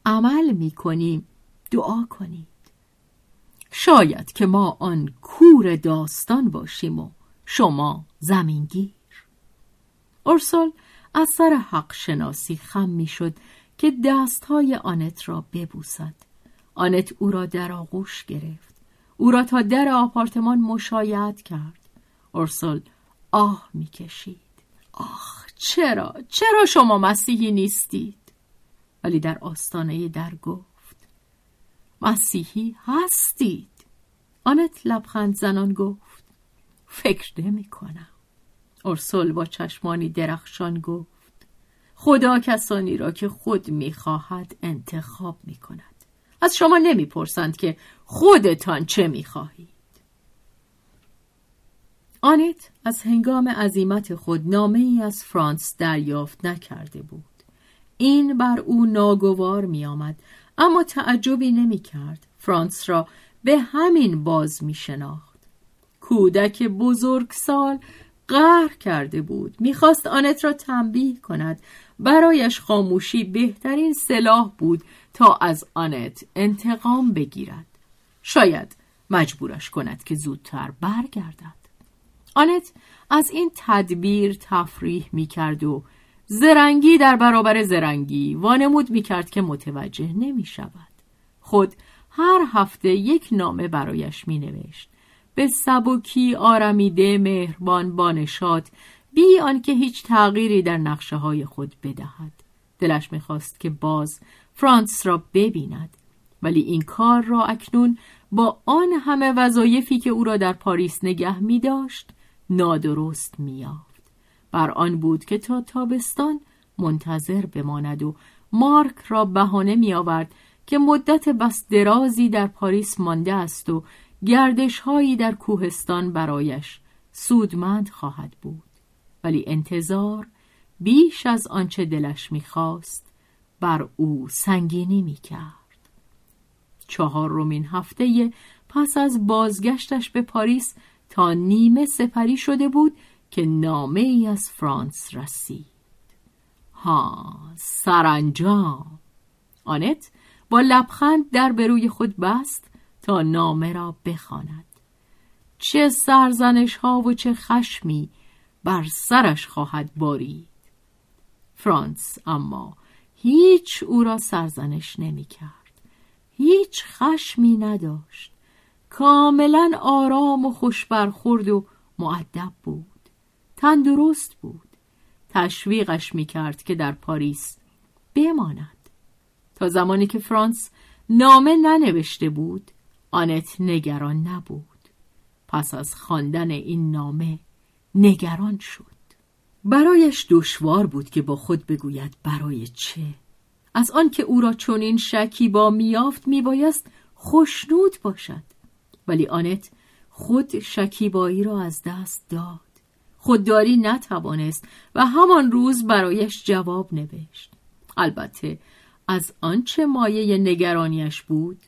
عمل می کنیم دعا کنید. شاید که ما آن کور داستان باشیم و شما زمینگیر. ارسل از سر حق شناسی خم می شد که دستهای آنت را ببوسد. آنت او را در آغوش گرفت. او را تا در آپارتمان مشایعت کرد. ارسل آه می‌کشید. آخ چرا؟ چرا شما مسیحی نیستید؟ ولی در آستانه در گفت مسیحی هستید. آنت لبخند زنان گفت فکر نمی کنم ارسل با چشمانی درخشان گفت خدا کسانی را که خود می‌خواهد انتخاب می کند از شما نمی‌پرسند که خودتان چه می‌خواهید. آنت از هنگام عزیمت خود نامه ای از فرانس دریافت نکرده بود. این بر او ناگوار می آمد اما تعجبی نمی کرد فرانس را به همین باز می شناخت کودک بزرگ سال قهر کرده بود. می‌خواست آنت را تنبیه کند. برایش خاموشی بهترین سلاح بود تا از آنت انتقام بگیرد شاید مجبورش کند که زودتر برگردد آنت از این تدبیر تفریح می‌کرد و زرنگی در برابر زرنگی وانمود می‌کرد که متوجه نمی شود. خود هر هفته یک نامه برایش می نوشت. به سبکی آرمیده مهربان بانشات بی آنکه هیچ تغییری در نقشه های خود بدهد. دلش می‌خواست که باز فرانس را ببیند. ولی این کار را اکنون با آن همه وظایفی که او را در پاریس نگه می داشت نادرست میافت بر آن بود که تا تابستان منتظر بماند و مارک را بهانه می آورد که مدت بس درازی در پاریس مانده است و گردش هایی در کوهستان برایش سودمند خواهد بود. ولی انتظار بیش از آنچه دلش می‌خواست بر او سنگینی می‌کرد. چهار رومین هفته پس از بازگشتش به پاریس تا نیمه سپری شده بود که نامه ای از فرانس رسید. ها سرانجام. آنت با لبخند در به روی خود بست تا نامه را بخواند. چه سرزنش ها و چه خشمی بر سرش خواهد بارید. فرانس اما هیچ او را سرزنش نمی کرد. هیچ خشمی نداشت. کاملا آرام و خوش برخورد و معدب بود. تندرست بود. تشویقش می‌کرد که در پاریس بماند. تا زمانی که فرانس نامه ننوشته بود آنت نگران نبود. پس از خواندن این نامه نگران شد. برایش دشوار بود که با خود بگوید برای چه؟ از آنکه او را چنین شکی با میافت میبایست خوشنود باشد. ولی آنت خود شکیبایی را از دست داد. خودداری نتوانست و همان روز برایش جواب نوشت. البته از آنچه مایه نگرانیش بود؟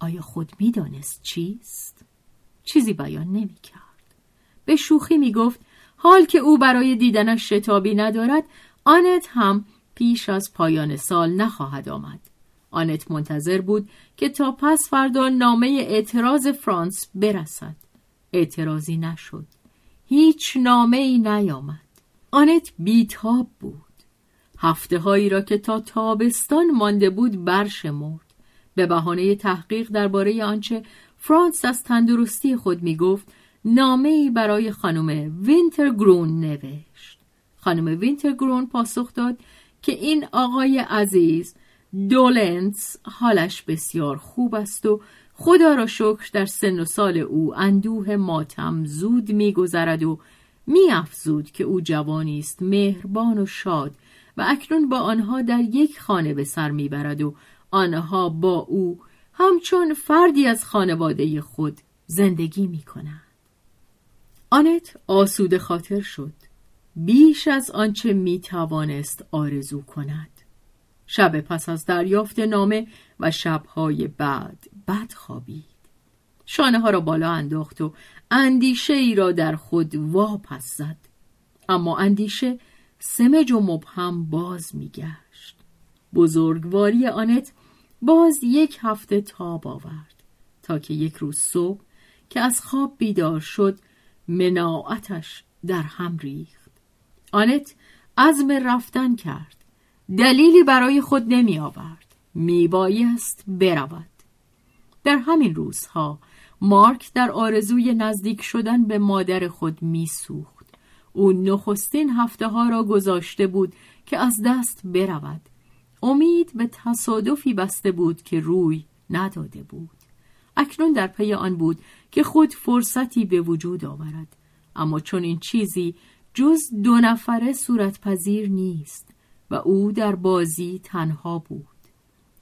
آیا خود می‌دانست چیست؟ چیزی بیان نمی کرد. به شوخی می گفت حال که او برای دیدنش شتابی ندارد آنت هم پیش از پایان سال نخواهد آمد. آنت منتظر بود که تا پس فردا نامه اعتراض فرانس برسد. اعتراضی نشد. هیچ نامه ای نیامد. آنت بیتاب بود. هفته هایی را که تا تابستان مانده بود برشمرد. به بهانه تحقیق درباره آنچه فرانس از تندرستی خود می گفت نامه ای برای خانم وینترگرون نوشت. خانم وینترگرون پاسخ داد که این آقای عزیز دولنس حالش بسیار خوب است و خدا را شکر در سن و سال او اندوه ماتم زود میگذرد و میافزود که او جوانی است مهربان و شاد و اکنون با آنها در یک خانه به سر می‌برد و آنها با او همچون فردی از خانواده خود زندگی می کنند. آنت آسوده خاطر شد. بیش از آنچه می توانست آرزو کند. شب پس از دریافت نامه و شبهای بعد بد خوابید شانه ها را بالا انداخت و اندیشه ای را در خود واپس زد. اما اندیشه سمج و مبهم باز میگشت. بزرگواری آنت باز یک هفته تاب آورد تا که یک روز صبح که از خواب بیدار شد مناعتش در هم ریخت. آنت عزم رفتن کرد. دلیلی برای خود نمی آورد. می بایست برود. در همین روزها مارک در آرزوی نزدیک شدن به مادر خود می سوخت. او نخستین هفته ها را گذاشته بود که از دست برود. امید به تصادفی بسته بود که روی نداده بود. اکنون در پی آن بود که خود فرصتی به وجود آورد. اما چون این چیزی جز دو نفره صورت پذیر نیست و او در بازی تنها بود.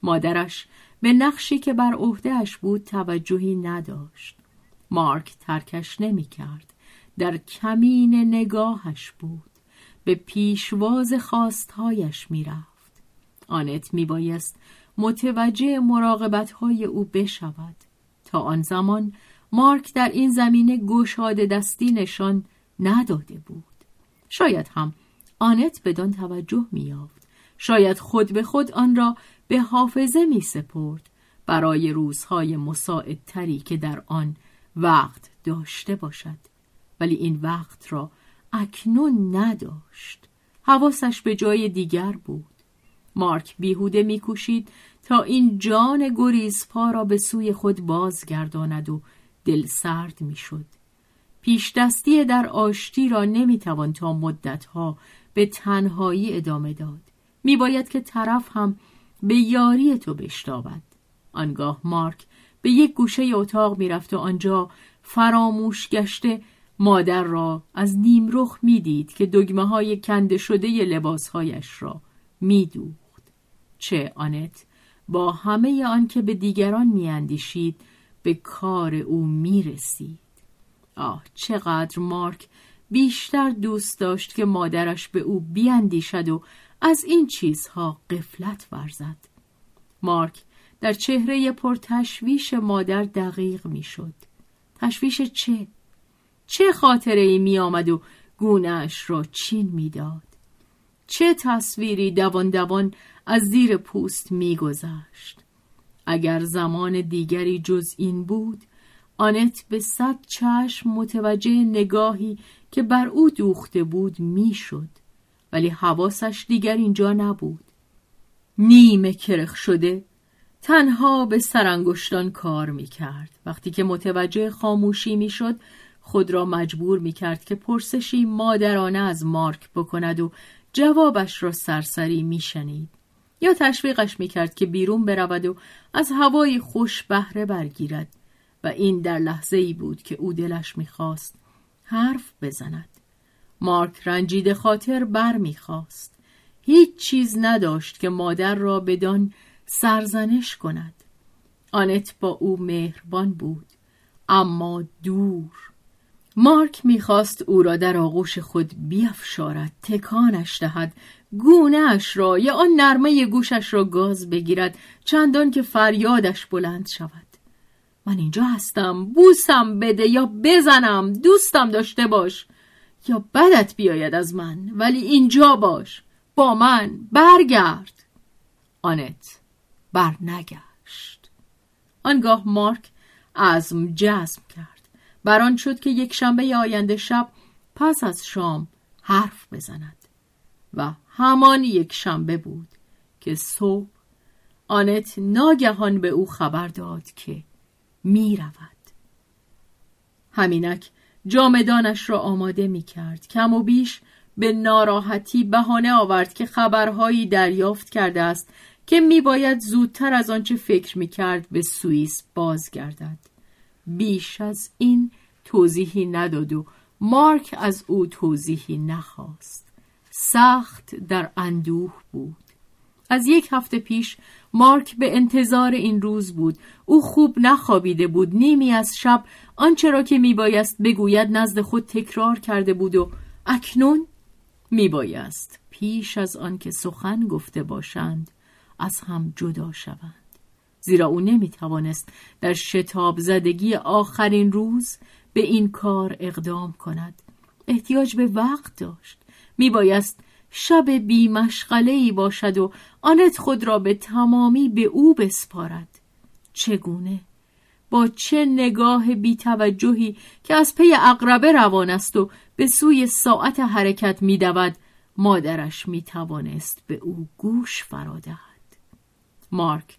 مادرش به نقشی که بر عهدهش بود توجهی نداشت. مارک ترکش نمی کرد در کمین نگاهش بود. به پیشواز خواستهایش می‌رفت. آنت میبایست متوجه مراقبت های او بشود. تا آن زمان مارک در این زمینه گشاده دستی نشان نداده بود. شاید هم آنت بدان توجه میافت شاید خود به خود آن را به حافظه می سپرد برای روزهای مساعدتری که در آن وقت داشته باشد. ولی این وقت را اکنون نداشت. حواسش به جای دیگر بود. مارک بیهوده میکوشید تا این جان گریزپا را به سوی خود بازگرداند و دل سرد می‌شد. پیش دستی در آشتی را نمی‌توان تا مدتها به تنهایی ادامه داد. میباید که طرف هم به یاری تو بشتابد. آنگاه مارک به یک گوشه اتاق می‌رفت و آنجا فراموش گشته مادر را از نیمرخ می‌دید که دگمه های کنده شده لباسهایش را میدوخت. چه آنت با همه آن که به دیگران میاندیشید به کار او می‌رسید. آه چقدر مارک بیشتر دوست داشت که مادرش به او بیاندیشد و از این چیزها قفلت ورزد. مارک در چهره پرتشویش مادر دقیق می‌شد. تشویش چه؟ چه خاطره ای می آمد و گونهش را چین می‌داد؟ چه تصویری دوان دوان از زیر پوست میگذشت؟ اگر زمان دیگری جز این بود آنت به صد چشم متوجه نگاهی که بر او دوخته بود می‌شد ولی حواسش دیگر اینجا نبود نیمه کرخ شده تنها به سرانگشتان کار می کرد. وقتی که متوجه خاموشی می شد خود را مجبور می کرد که پرسشی مادرانه از مارک بکند و جوابش را سرسری می شنید. یا تشویقش می کرد که بیرون برود و از هوای خوش بهره برگیرد و این در لحظه ای بود که او دلش می خواست حرف بزند. مارک رنجید خاطر بر می خواست. هیچ چیز نداشت که مادر را بدان سرزنش کند آنت با او مهربان بود اما دور مارک می‌خواست او را در آغوش خود بیافشارد تکانش دهد گونهش را یا آن نرمه گوشش را گاز بگیرد چندان که فریادش بلند شود. من اینجا هستم بوسم بده یا بزنم دوستم داشته باش. یا بدت بیاید از من ولی اینجا باش. با من برگرد. آنت بر نگشت آنگاه مارک عزم جزم کرد. بران شد که یک شنبه آینده شب پس از شام حرف بزند و همان یک شنبه بود که صبح آنت ناگهان به او خبر داد که می رود. همینک جامدانش را آماده می کرد کم و بیش به ناراحتی بهانه آورد که خبرهایی دریافت کرده است که میباید زودتر از آنچه فکر می‌کرد به سوئیس بازگردد. بیش از این توضیحی نداد و مارک از او توضیحی نخواست. سخت در اندوه بود. از یک هفته پیش مارک به انتظار این روز بود. او خوب نخوابیده بود. نیمی از شب آنچه را که میبایست بگوید نزد خود تکرار کرده بود و اکنون میبایست پیش از آنکه سخن گفته باشند از هم جدا شوند. زیرا او نمی توانست در شتاب زدگی آخرین روز به این کار اقدام کند. احتیاج به وقت داشت. می بایست شب بیمشغله ای باشد و آنت خود را به تمامی به او بسپارد چگونه؟ با چه نگاه بیتوجهی که از پی اقربه روان است و به سوی ساعت حرکت می دود مادرش می توانست به او گوش فرادهد مارک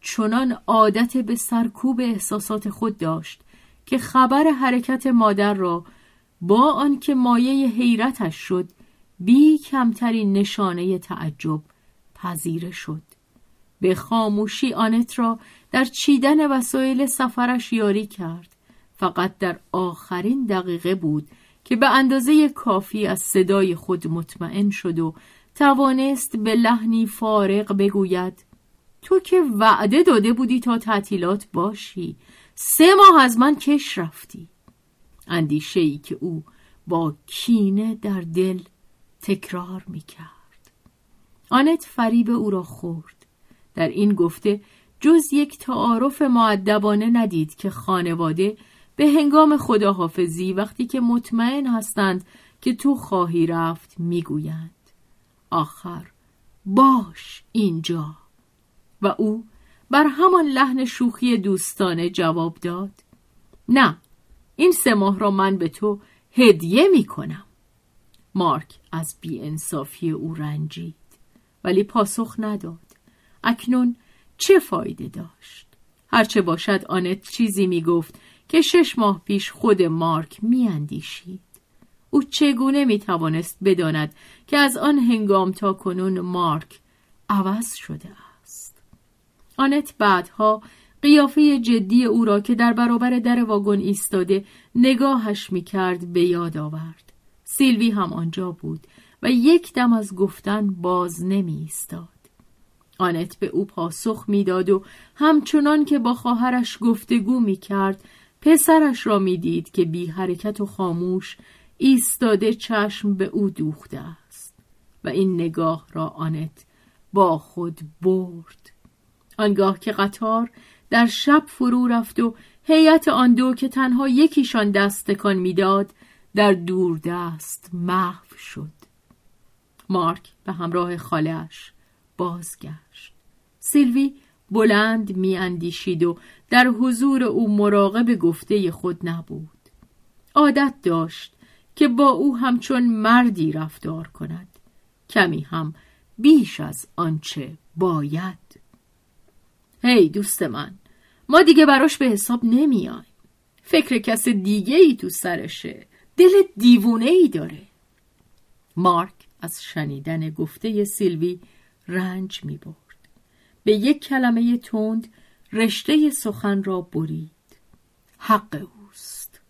چنان عادت به سرکوب احساسات خود داشت که خبر حرکت مادر را با آنکه مایه حیرتش شد بی کمترین نشانه تعجب پذیره شد. به خاموشی آنت را در چیدن وسایل سفرش یاری کرد. فقط در آخرین دقیقه بود که به اندازه کافی از صدای خود مطمئن شد و توانست به لحنی فارغ بگوید تو که وعده داده بودی تا تعطیلات باشی. سه ماه از من کش رفتی. اندیشه ای که او با کینه در دل تکرار می کرد آنت فریب او را خورد. در این گفته جز یک تعارف معدبانه ندید که خانواده به هنگام خداحافظی وقتی که مطمئن هستند که تو خواهی رفت می‌گویند. آخر باش اینجا. و او بر همان لحن شوخی دوستانه جواب داد نه این سه ماه را من به تو هدیه می کنم مارک از بیانصافی او رنجید ولی پاسخ نداد. اکنون چه فایده داشت؟ هرچه باشد آنت چیزی می گفت که شش ماه پیش خود مارک می اندیشید. او چگونه می توانست بداند که از آن هنگام تا کنون مارک عوض شده است؟ آنت بعدها قیافه جدی او را که در برابر در واگن ایستاده نگاهش می کرد به یاد آورد. سیلوی هم آنجا بود و یک دم از گفتن باز نمی ایستاد. آنت به او پاسخ می‌داد و همچنان که با خواهرش گفتگو می کرد پسرش را می‌دید که بی حرکت و خاموش ایستاده چشم به او دوخته است و این نگاه را آنت با خود برد. آنگاه که قطار در شب فرو رفت و هیئت آن دو که تنها یکیشان دست تکان می‌داد در دور دست محو شد. مارک به همراه خالش بازگشت. سیلوی بلند میاندیشید و در حضور او مراقب گفته خود نبود. عادت داشت که با او همچون مردی رفتار کند. کمی هم بیش از آنچه باید. هی دوست من ما دیگه براش به حساب نمیایم فکر کس دیگه ای تو سرشه. دل دیوونه ای داره مارک از شنیدن گفته سیلوی رنج می برد. به یک کلمه تند رشته سخن را برید. حق اوست.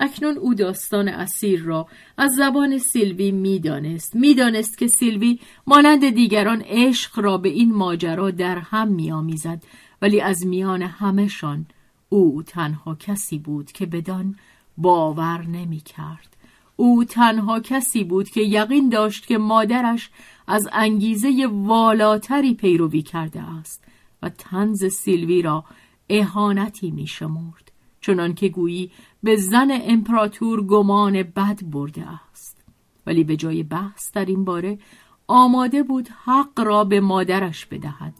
اکنون او داستان اسیر را از زبان سیلوی می‌دانست می‌دانست که سیلوی مانند دیگران عشق را به این ماجرا در هم میآمیزد ولی از میان همهشان او تنها کسی بود که بدان باور نمی کرد. او تنها کسی بود که یقین داشت که مادرش از انگیزه والاتری پیروی کرده است و تنز سیلوی را اهانتی می شمرد چنان که گویی به زن امپراتور گمان بد برده است. ولی به جای بحث در این باره آماده بود حق را به مادرش بدهد.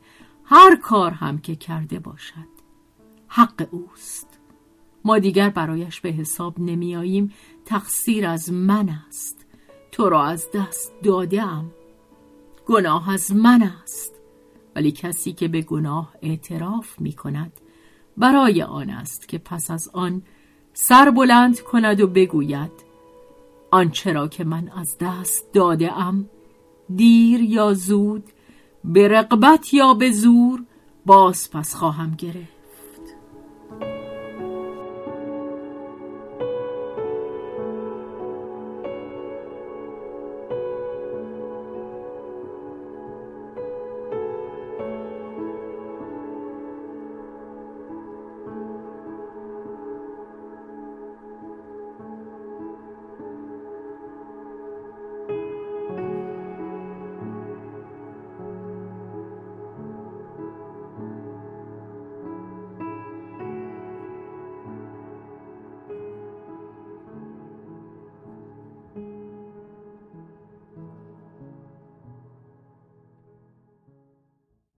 هر کار هم که کرده باشد حق اوست. ما دیگر برایش به حساب نمیاییم تقصیر از من است. تو را از دست دادم گناه از من است. ولی کسی که به گناه اعتراف می کند برای آن است که پس از آن سر بلند کند و بگوید آنچه را که من از دست داده ام دیر یا زود به رقبت یا به زور باز پس خواهم گرفت.